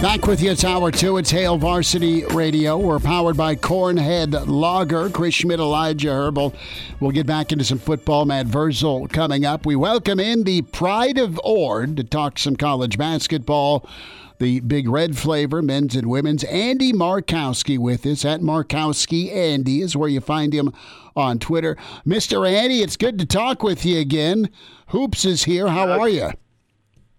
Back with you, it's hour two. It's Hail Varsity Radio. We're powered by Cornhead Lager. Chris Schmidt, Elijah Herbal. We'll get back into some football. Matt Vrzal coming up. We welcome in the Pride of Ord to talk some college basketball. The Big Red Flavor, men's and women's. Andy Markowski with us. At Markowski Andy is where you find him on Twitter. Mr. Andy, it's good to talk with you again. Hoops is here. How are you?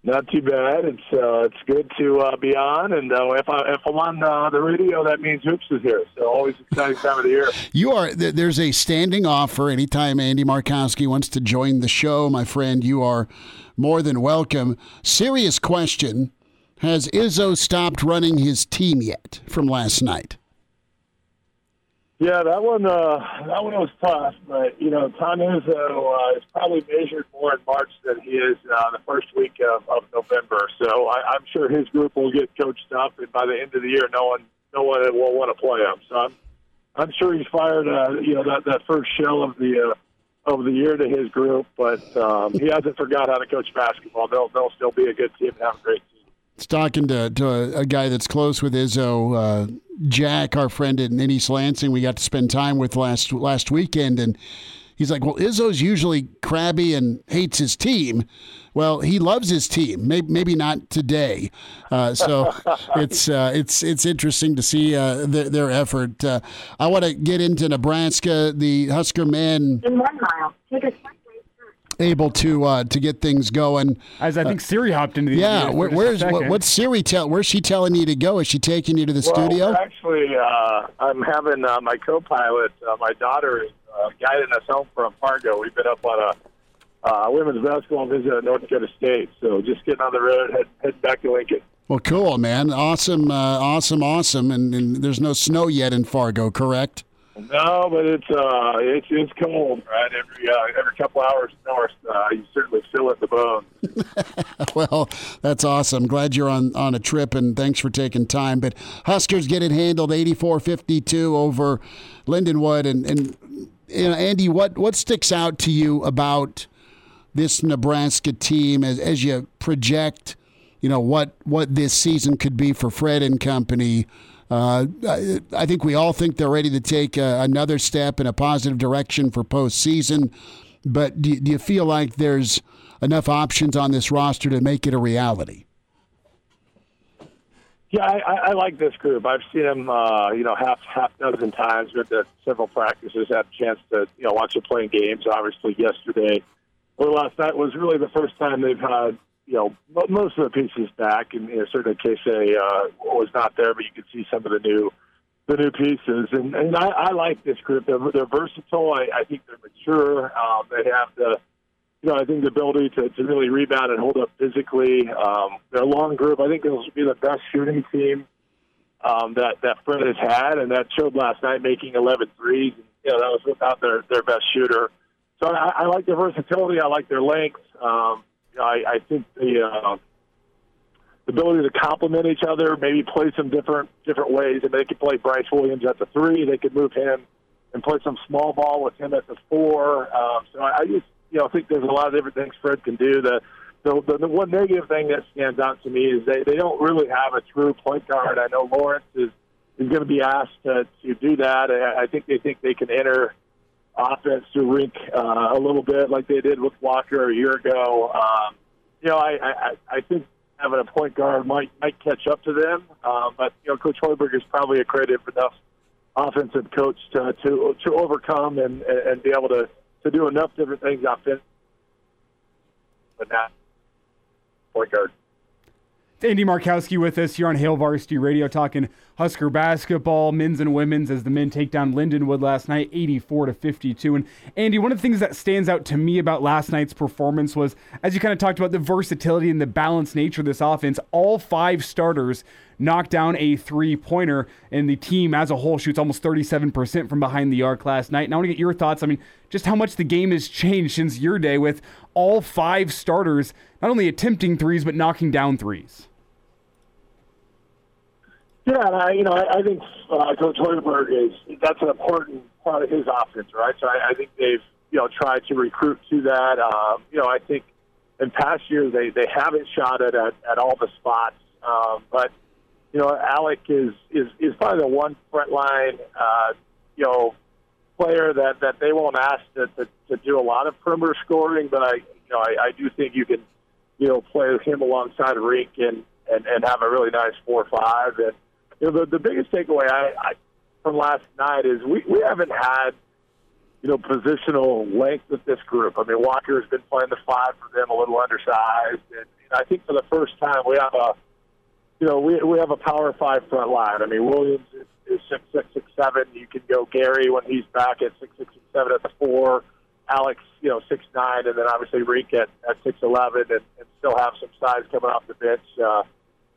Not too bad. It's uh, it's good to uh, be on, and uh, if I if I'm on uh, the radio, that means Hoops is here. So always exciting time of the year. You are there's a standing offer anytime Andy Markowski wants to join the show, my friend. You are more than welcome. Serious question: Has Izzo stopped running his team yet from last night? Yeah, that one uh, that one was tough, but you know, Tom Izzo uh, is probably measured more in March than he is uh, the first week of, of November. So I, I'm sure his group will get coached up, and by the end of the year, no one no one will want to play him. So I'm I'm sure he's fired uh, you know that that first shell of the uh, of the year to his group, but um, he hasn't forgot how to coach basketball. They'll they'll still be a good team and have a great talking to, to a, a guy that's close with Izzo. Uh, Jack, our friend in East Lansing, we got to spend time with last last weekend, and he's like, "Well, Izzo's usually crabby and hates his team. Well, he loves his team. Maybe, maybe not today. Uh, so it's uh, it's it's interesting to see uh, their, their, effort. Uh, I want to get into Nebraska. The Husker men. In one mile, take a able to uh, to get things going. As I think Siri hopped into the yeah. Where, where's what, what's Siri tell? Where's she telling you to go? Is she taking you to the well, studio? Actually, uh, I'm having uh, my co-pilot, uh, my daughter, is uh, guiding us home from Fargo. We've been up on a uh, women's basketball visit at North Dakota State, so just getting on the road, head, heading back to Lincoln. Well, cool, man. Awesome, awesome, awesome. And, and there's no snow yet in Fargo, correct? No, but it's uh, it's it's cold, right? Every uh, every couple hours north, uh, you certainly feel it the bones. well, that's awesome. Glad you're on on a trip, and thanks for taking time. But Huskers get it handled, 84-52 over Lindenwood, and and you know, Andy, what what sticks out to you about this Nebraska team as as you project, you know, what what this season could be for Fred and company? Uh, I think we all think they're ready to take uh, another step in a positive direction for postseason. But do, do you feel like there's enough options on this roster to make it a reality? Yeah, I, I like this group. I've seen them, uh, you know, half half dozen times. Been to several practices. Had a chance to, you know, watch them playing games. Obviously, yesterday or last night was really the first time they've had you know, most of the pieces back, and you know, certainly Keisei uh, was not there, but you could see some of the new the new pieces, and and I, I like this group. They're, they're versatile. I, I think they're mature. Um, they have the you know, I think the ability to, to really rebound and hold up physically. Um, they're a long group. I think they'll be the best shooting team um, that that Fred has had, and that showed last night, making 11 threes. And, you know, that was without their their best shooter. So I, I like their versatility. I like their length. Um, I, I think the uh, ability to complement each other, maybe play some different different ways. And they could play Brice Williams at the three. They could move him and play some small ball with him at the four. Um, so I, I just you know think there's a lot of different things Fred can do. The the, the the one negative thing that stands out to me is they they don't really have a true point guard. I know Lawrence is is going to be asked to to do that. I, I think they think they can enter offense to Rienk uh, a little bit like they did with Walker a year ago. Um, you know, I, I, I think having a point guard might might catch up to them. Um, but you know, Coach Hoiberg is probably a creative enough offensive coach to to to overcome and and be able to to do enough different things offensively, but not point guard. Andy Markowski with us here on Hail Varsity Radio talking Husker basketball, men's and women's, as the men take down Lindenwood last night, 84 to 52. And Andy, one of the things that stands out to me about last night's performance was, as you kind of talked about the versatility and the balanced nature of this offense, all five starters knock down a three pointer, and the team as a whole shoots almost 37% from behind the arc last night. And I want to get your thoughts. I mean, just how much the game has changed since your day with all five starters not only attempting threes, but knocking down threes. Yeah, and I, you know, I, I think uh, Coach Hoiberg is that's an important part of his offense, right? So I, I think they've you know tried to recruit to that. Um, you know, I think in past years they they haven't shot it at at all the spots, um, but you know, Allick is is is probably the one front line, uh, you know, player that that they won't ask to, to to do a lot of perimeter scoring, but I you know I, I do think you can you know play him alongside Rienk and and and have a really nice four five and you know, the, the biggest takeaway I, I from last night is we, we haven't had, you know, positional length with this group. I mean, Walker has been playing the five for them, a little undersized, and, and I think for the first time we have a, you know, we we have a power five front line. I mean, Williams is, is six six six seven. You can go Gary when he's back at six six six seven at the four. Allick, you know, six nine, and then obviously at, at six eleven, and, and still have some size coming off the bench. Uh,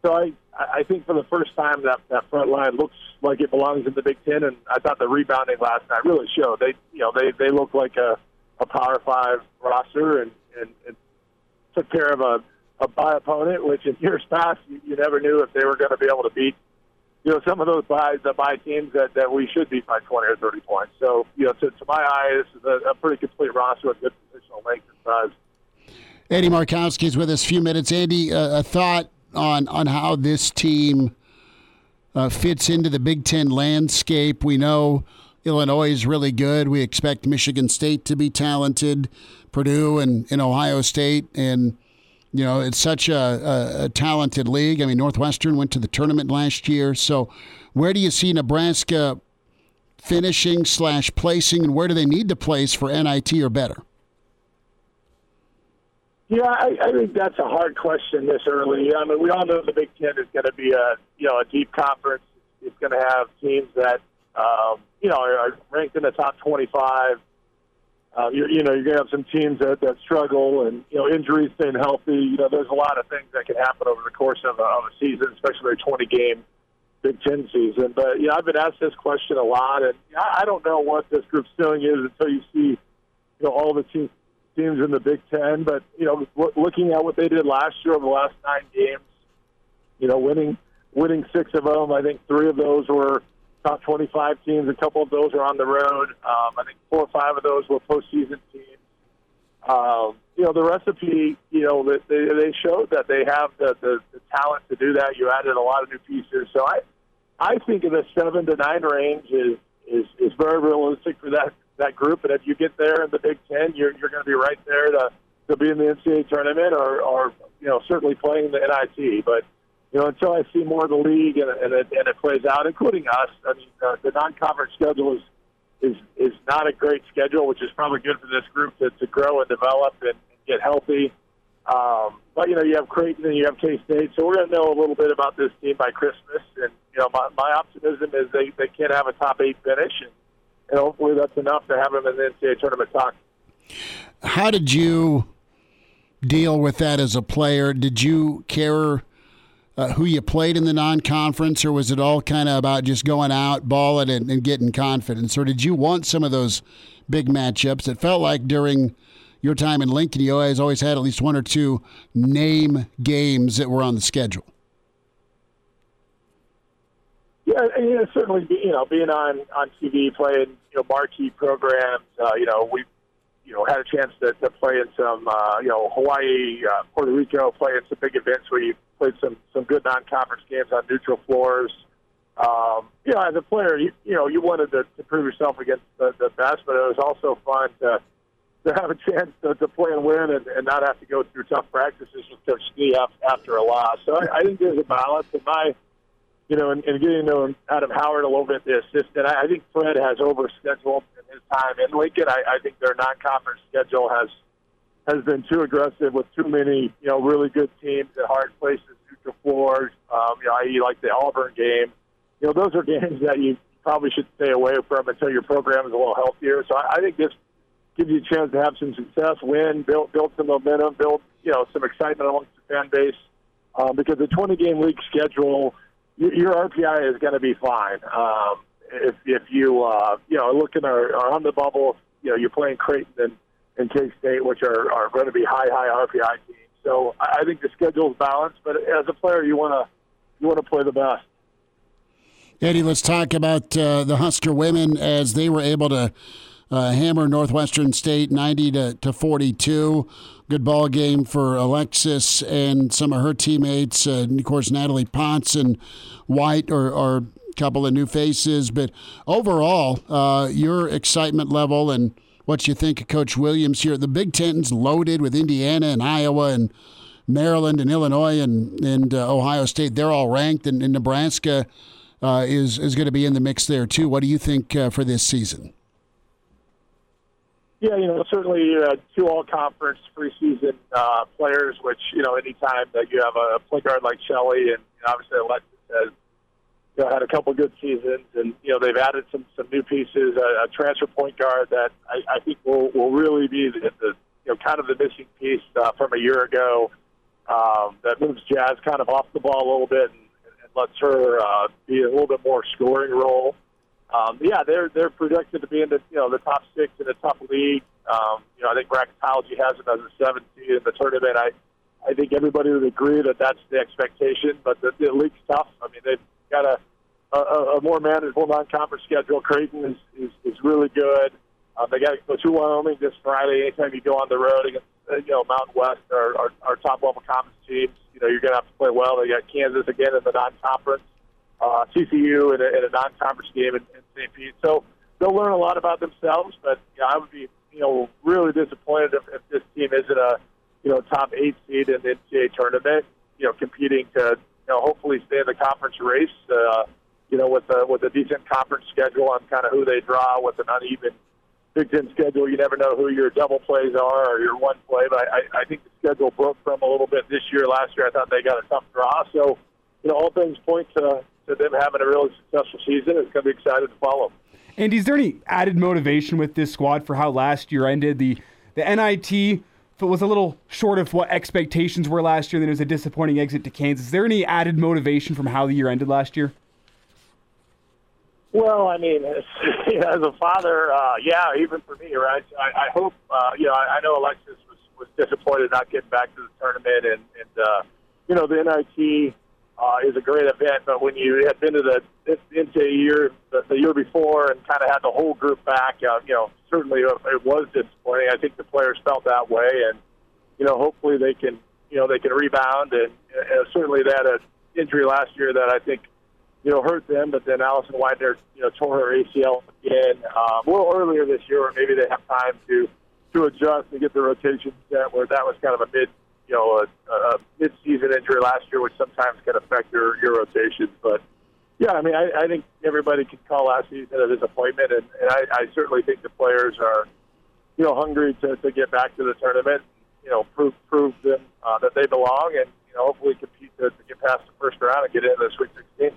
so I, I think for the first time that that front line looks like it belongs in the Big Ten, and I thought the rebounding last night really showed. They, you know, they they look like a, a Power Five roster, and, and and took care of a a buy opponent, which in years past you, you never knew if they were going to be able to beat. You know, some of those by the by teams that, that we should beat by 20 or 30 points. So, you know, to, to my eye, this is a, a pretty complete roster with good positional length and size. Andy Markowski is with us. A few minutes. Andy, uh, a thought on on how this team uh, fits into the Big Ten landscape. We know Illinois is really good. We expect Michigan State to be talented, Purdue and, and Ohio State, and you know it's such a, a, a talented league. I mean, Northwestern went to the tournament last year. So, where do you see Nebraska finishing slash placing, and where do they need to place for NIT or better? Yeah, I, I think that's a hard question this early. I mean, we all know the Big Ten is going to be a you know a deep conference. It's going to have teams that um, you know are ranked in the top 25. Uh, you, you know, you're going to have some teams that, that struggle, and you know, injuries, staying healthy. You know, there's a lot of things that can happen over the course of a, of a season, especially a 20 game Big Ten season. But know, I've been asked this question a lot, and I, I don't know what this group's ceiling is until you see you know all the teams teams in the Big Ten. But you know, looking at what they did last year over the last nine games, you know, winning winning six of them. I think three of those were top 25 teams. A couple of those are on the road. Um, I think four or five of those were postseason teams. Um, you know, the recipe, you know, they, they showed that they have the, the, the talent to do that. You added a lot of new pieces. So I, I think in the seven to nine range is, is, is very realistic for that that group. And if you get there in the Big Ten, you're you're going to be right there to to be in the NCAA tournament or or you know certainly playing the NIT. But you know until I see more of the league and, and, it, and it plays out, including us. I mean uh, the non-conference schedule is is is not a great schedule, which is probably good for this group to, to grow and develop and, and get healthy. Um, but you know, you have Creighton and you have K State, so we're going to know a little bit about this team by Christmas. And you know, my, my optimism is they they can have a top eight finish, and and hopefully that's enough to have him in the NCAA tournament talk. How did you deal with that as a player? Did you care uh, who you played in the non-conference, or was it all kind of about just going out, balling, and, and getting confidence? Or did you want some of those big matchups? It felt like during your time in Lincoln, you always always had at least one or two name games that were on the schedule. Yeah, and, you know, certainly, you know, being on on TV, playing you know marquee programs. Uh, you know, we you know had a chance to, to play in some uh, you know Hawaii, uh, Puerto Rico, play in some big events where you played some some good non-conference games on neutral floors. Um, you know, as a player, you you know you wanted to, to prove yourself against the, the best, but it was also fun to to have a chance to, to play and win and, and not have to go through tough practices with Coach Steve after a loss. So I, I think there's a balance. And my you know, and, and getting to know Adam Howard a little bit, the assistant. I, I think Fred has overscheduled in his time in Lincoln. I, I think their non-conference schedule has has been too aggressive with too many, you know, really good teams at hard places, neutral floors. Um, you know, i.e., like the Auburn game. You know, those are games that you probably should stay away from until your program is a little healthier. So I, I think this gives you a chance to have some success, win, build build some momentum, build you know some excitement amongst the fan base. Um, because the 20 game league schedule your RPI is going to be fine. Um, if if you uh, you know looking are, are on the bubble, you know you're playing Creighton and, and K State, which are, are going to be high high RPI teams. So I, I think the schedule is balanced, but as a player, you want to you want to play the best. Eddie, let's talk about uh, the Husker women as they were able to uh, hammer Northwestern State 90 to, to 42. Good ball game for Alexis and some of her teammates. Uh, of course, Natalie Potts and White are, are a couple of new faces. But overall, uh, your excitement level and what you think of Coach Williams here. The Big Ten's loaded with Indiana and Iowa and Maryland and Illinois and, and uh, Ohio State. They're all ranked, and, and Nebraska – uh, is is going to be in the mix there too. What do you think uh, for this season? Yeah, you know, certainly uh, two all-conference preseason uh, players. Which you know, anytime that you have a point guard like Shelley, and you know, obviously Alexis has you know, had a couple good seasons, and you know they've added some some new pieces. A, a transfer point guard that I, I think will will really be the, the you know kind of the missing piece uh, from a year ago um, that moves Jaz kind of off the ball a little bit and lets her uh, be a little bit more scoring role. Um, yeah, they're they're projected to be in the you know the top six in the top league. Um, you know, I think bracketology has them as a seven seed in the tournament. I I think everybody would agree that that's the expectation, but the, the league's tough. I mean, they've got a a, a more manageable non-conference schedule. Creighton is is, is really good. Um, they got to go to Wyoming this Friday. Anytime you go on the road against uh, you know Mountain West, our, our top level conference teams, you know you're going to have to play well. They got Kansas again in the non-conference, uh, TCU in a, in a non-conference game in, in St. Pete. So they'll learn a lot about themselves. But you I would be you know really disappointed if, if this team isn't a you know top eight seed in the NCAA tournament. You know, competing to you know hopefully stay in the conference race. Uh, you know, with a with a decent conference schedule on kind of who they draw with an uneven Big Ten schedule, you never know who your double plays are or your one play. But I, I think the schedule broke from a little bit this year. Last year, I thought they got a tough draw. So, you know, all things point to, to them having a really successful season. It's going to be excited to follow. And is there any added motivation with this squad for how last year ended? The the NIT it was a little short of what expectations were last year. Then it was a disappointing exit to Kansas. Is there any added motivation from how the year ended last year? Well, I mean, as, as a father, uh, yeah, even for me, right? I, I hope, uh, you know, I, I know Alexis was, was disappointed not getting back to the tournament, and, and uh, you know, the NIT uh, is a great event, but when you had been to the into year the, the year before and kind of had the whole group back, uh, you know, certainly it was disappointing. I think the players felt that way, and you know, hopefully they can, you know, they can rebound, and uh, certainly had an injury last year that I think you know, hurt them. But then Allison Weidner, you know, tore her ACL again um, a little earlier this year, or maybe they have time to to adjust and get the rotation set. Where that was kind of a mid, you know, a, a mid-season injury last year, which sometimes can affect your your rotations. But yeah, I mean, I, I think everybody can call last season a disappointment, and, and I, I certainly think the players are, you know, hungry to, to get back to the tournament. You know, prove prove them uh, that they belong, and you know, hopefully compete to, to get past the first round and get into the Sweet 16.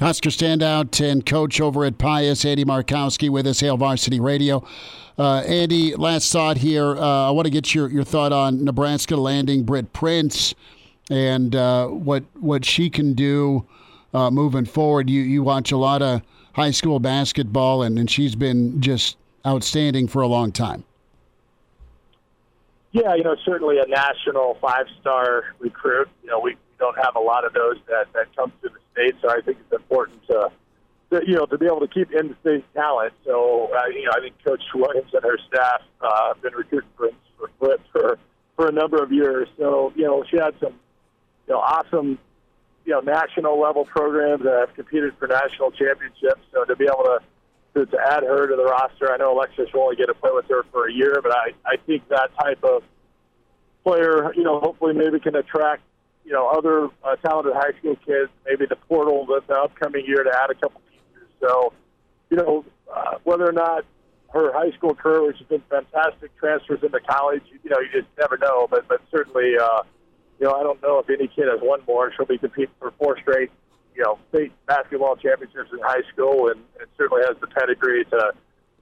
Husker standout and coach over at Pius, Andy Markowski, with us, Hail Varsity Radio. Uh, Andy, last thought here. Uh, I want to get your, your thought on Nebraska landing Britt Prince and uh, what what she can do uh, moving forward. You you watch a lot of high school basketball, and, and she's been just outstanding for a long time. Yeah, you know, certainly a national five star recruit. You know, we don't have a lot of those that, that come through the state, so I think it's important to, to you know to be able to keep in-state talent. So uh, you know, I think Coach Williams and her staff uh, have been recruiting for for for for a number of years. So you know, she had some you know awesome you know national level programs that have competed for national championships. So to be able to to, to add her to the roster, I know Alexis will only get to play with her for a year, but I I think that type of player, you know, hopefully maybe can attract you know, other uh, talented high school kids, maybe the portal the, the upcoming year to add a couple pieces. So, you know, uh, whether or not her high school career, which has been fantastic, transfers into college, you know, you just never know. But but certainly, uh, you know, I don't know if any kid has one more. She'll be competing for four straight, you know, state basketball championships in high school, and, and certainly has the pedigree to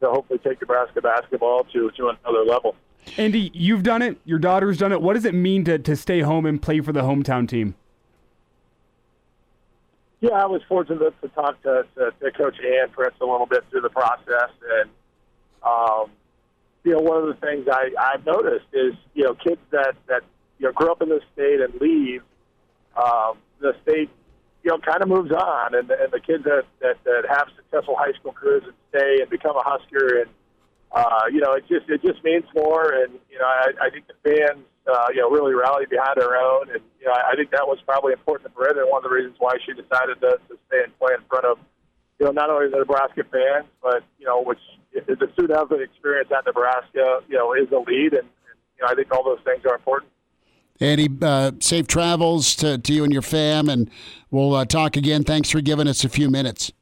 to hopefully take Nebraska basketball to to another level. Andy, you've done it. Your daughter's done it. What does it mean to, to stay home and play for the hometown team? Yeah, I was fortunate to talk to, to, to Coach Ann Prince a little bit through the process, and um, you know, one of the things I, I've noticed is you know kids that that you know grew up in the state and leave um, the state, you know, kind of moves on, and, and the kids that, that that have successful high school careers and stay and become a Husker, and uh, you know, it just it just means more, and you know, I, I think the fans uh, you know, really rallied behind her own. And, you know, I, I think that was probably important to Britt and one of the reasons why she decided to, to stay and play in front of, you know, not only the Nebraska fans, but, you know, which the student athlete experience at Nebraska, you know, is a lead. And, and you know, I think all those things are important. Andy, uh, safe travels to, to you and your fam, and we'll uh, talk again. Thanks for giving us a few minutes.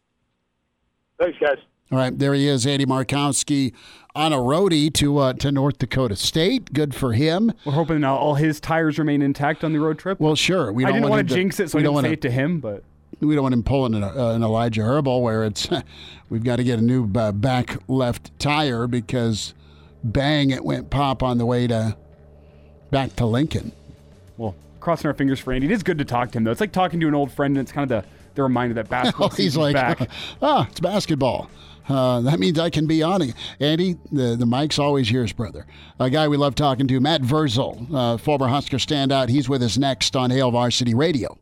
Thanks, guys. All right, there he is, Andy Markowski on a roadie to uh, to North Dakota State. Good for him. We're hoping now all his tires remain intact on the road trip. Well, sure. We I didn't want, want to jinx it, so we I didn't say it to him, but we don't want him pulling an, uh, an Elijah Herbal where it's we've got to get a new uh, back left tire because bang, it went pop on the way to back to Lincoln. Well, crossing our fingers for Andy. It is good to talk to him though. It's like talking to an old friend, and it's kind of the the reminder that basketball. he's like, back. ah, it's basketball. Uh, that means I can be on it. Andy, the, the mic's always yours, brother. A guy we love talking to, Matt Vrzal, uh, former Husker standout. He's with us next on Hail Varsity Radio.